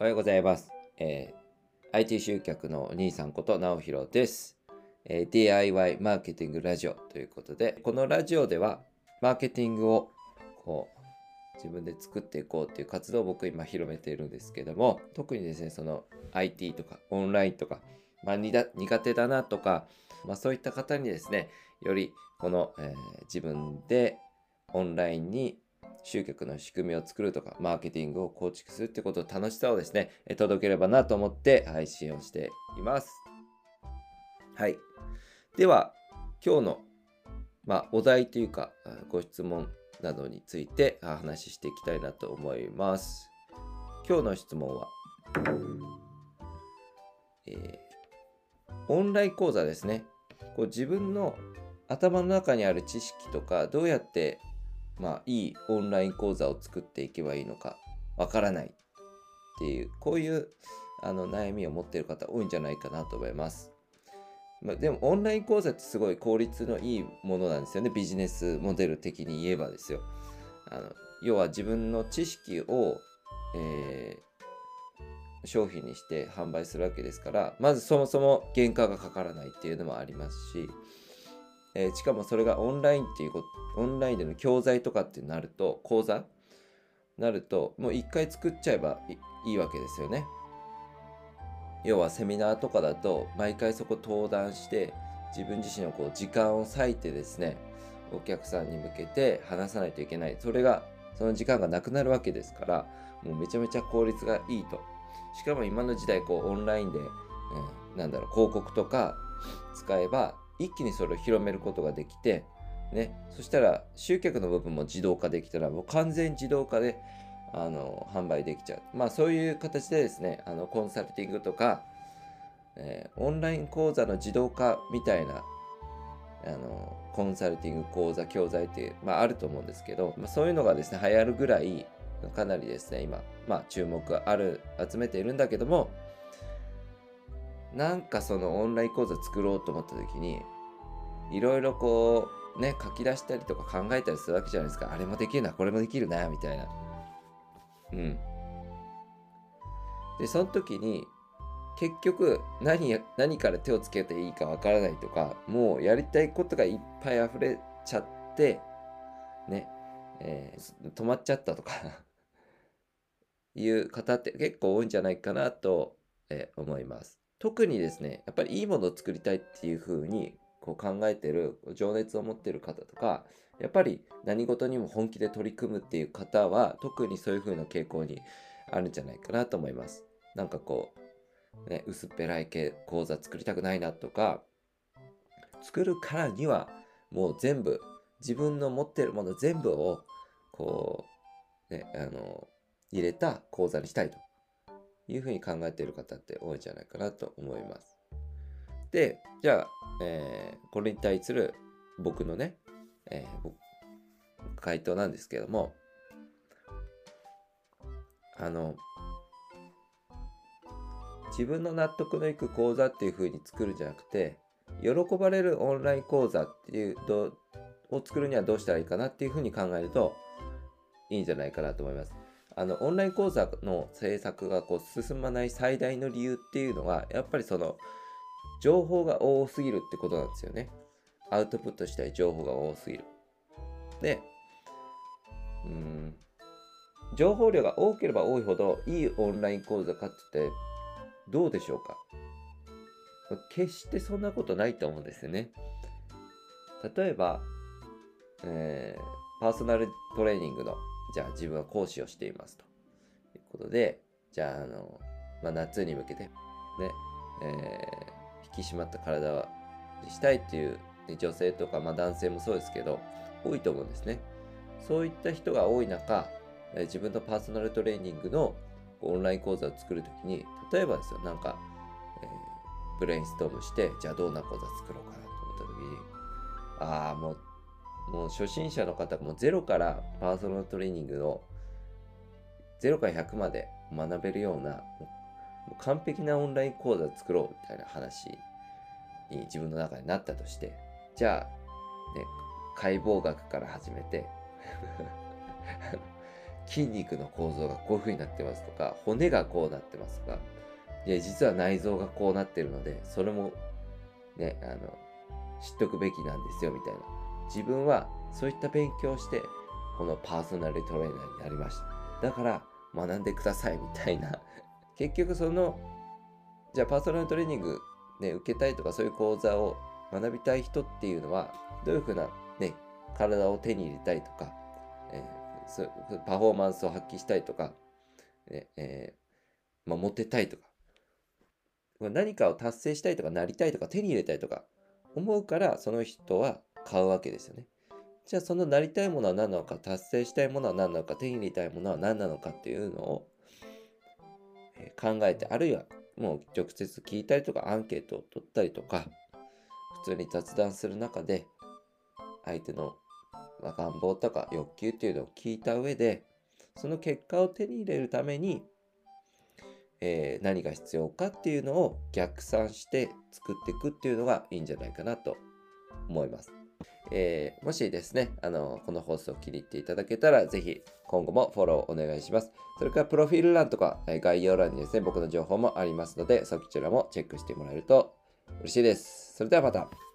おはようございます。えー IT 集客のお兄さんこと直弘です、えー DIY マーケティングラジオということで、このラジオではマーケティングをこう自分で作っていこうっていう活動を僕今広めているんですけども、特にですね、その IT とかオンラインとか、まあ、にだ苦手だなとか、まあ、そういった方にですね、よりこの、えー自分でオンラインに集客の仕組みを作るとか、マーケティングを構築するってことの楽しさをですね、届ければなと思って配信をしています。はい。では、今日の、まあ、お題というか、ご質問などについてあ話ししていきたいなと思います。今日の質問は、えーオンライン講座ですね。こう自分の頭の中にある知識とか、どうやってまあ、いいオンライン講座を作っていけばいいのかわからないっていうこういうあの悩みを持ってる方多いんじゃないかなと思います。まあ、でもオンライン講座ってすごい効率のいいものなんですよねビジネスモデル的に言えばですよ。あの要は自分の知識を、えー商品にして販売するわけですからまずそもそも原価がかからないっていうのもありますし、えーしかもそれがオンラインっていうことオンラインでの教材とかってなると講座？なるともう一回作っちゃえばいいわけですよね。要はセミナーとかだと毎回そこ登壇して自分自身のこう時間を割いてですねお客さんに向けて話さないといけない。それがその時間がなくなるわけですからもうめちゃめちゃ効率がいいと。しかも今の時代こうオンラインで、うん、なんだろう広告とか使えば一気にそれを広めることができてね、そしたら集客の部分も自動化できたらもう完全自動化であの販売できちゃう。まあそういう形でですね、あのコンサルティングとか、えーオンライン講座の自動化みたいなあのコンサルティング講座教材って、まあ、あると思うんですけど、まあ、そういうのがですね流行るぐらいかなりですね今、まあ、注目ある集めているんだけどもなんかそのオンライン講座作ろうと思った時にいろいろこうね書き出したりとか考えたりするわけじゃないですか。あれもできるなこれもできるなみたいな。うん。でその時に結局何何から手をつけていいかわからないとかもうやりたいことがいっぱい溢れちゃってね、えー止まっちゃったとか いう方って結構多いんじゃないかなと、えー思います。特にですねやっぱりいいものを作りたいっていう風にこう考えてる情熱を持ってる方とかやっぱり何事にも本気で取り組むっていう方は特にそういう風な傾向にあるんじゃないかなと思います。なんかこうね、薄っぺらい系講座作りたくないなとか作るからにはもう全部自分の持ってるもの全部をこう、ね、あの入れた講座にしたいと。いうふうに考えている方って多いんじゃないかなと思います。でじゃあ、えーこれに対する僕のね、えー回答なんですけどもあの自分の納得のいく講座っていう風に作るんじゃなくて喜ばれるオンライン講座っていうどを作るにはどうしたらいいかなっていう風に考えるといいんじゃないかなと思います。あのオンライン講座の制作がこう進まない最大の理由っていうのはやっぱりその情報が多すぎるってことなんですよね。アウトプットしたい情報が多すぎる。で、うん、情報量が多ければ多いほどいいオンライン講座かっててどうでしょうか決してそんなことないと思うんですよね。例えば、えーパーソナルトレーニングの、じゃあ自分は講師をしていますということで、じゃあ、あの、まあ、夏に向けて、ね、えー引き締まった体にしたいっていう女性とか、まあ、男性もそうですけど、多いと思うんですね。そういった人が多い中、えー自分のパーソナルトレーニングのオンライン講座を作るときに、例えばですよ、なんか、えーブレインストームして、じゃあどんな講座作ろうかなと思ったときに、ああ、もう、もう初心者の方もゼロからパーソナルトレーニングの0から100まで学べるような、完璧なオンライン講座を作ろうみたいな話に自分の中になったとして、じゃあ、ね、解剖学から始めて、筋肉の構造がこういう風になってますとか骨がこうなってますとかいや実は内臓がこうなってるのでそれもねあの知っとくべきなんですよみたいな。自分はそういった勉強をしてこのパーソナルトレーナーになりました。だから学んでくださいみたいな。結局そのじゃあパーソナルトレーニング、ね、受けたいとかそういう講座を学びたい人っていうのはどういうふうな、ね、体を手に入れたいとか、えー、パフォーマンスを発揮したいとか、ねえーまあ、モテたいとか何かを達成したいとかなりたいとか手に入れたいとか思うからその人は買うわけですよね。じゃあそのなりたいものは何なのか達成したいものは何なのか手に入れたいものは何なのかっていうのを考えてあるいはもう直接聞いたりとかアンケートを取ったりとか普通に雑談する中で相手の願望とか欲求っていうのを聞いた上でその結果を手に入れるために、えー、何が必要かっていうのを逆算して作っていくっていうのがいいんじゃないかなと思います。えー、もしですね、あの、この放送を気に入っていただけたら、ぜひ今後もフォローお願いします。それから、プロフィール欄とかえ概要欄にですね、僕の情報もありますので、そちらもチェックしてもらえると嬉しいです。それではまた。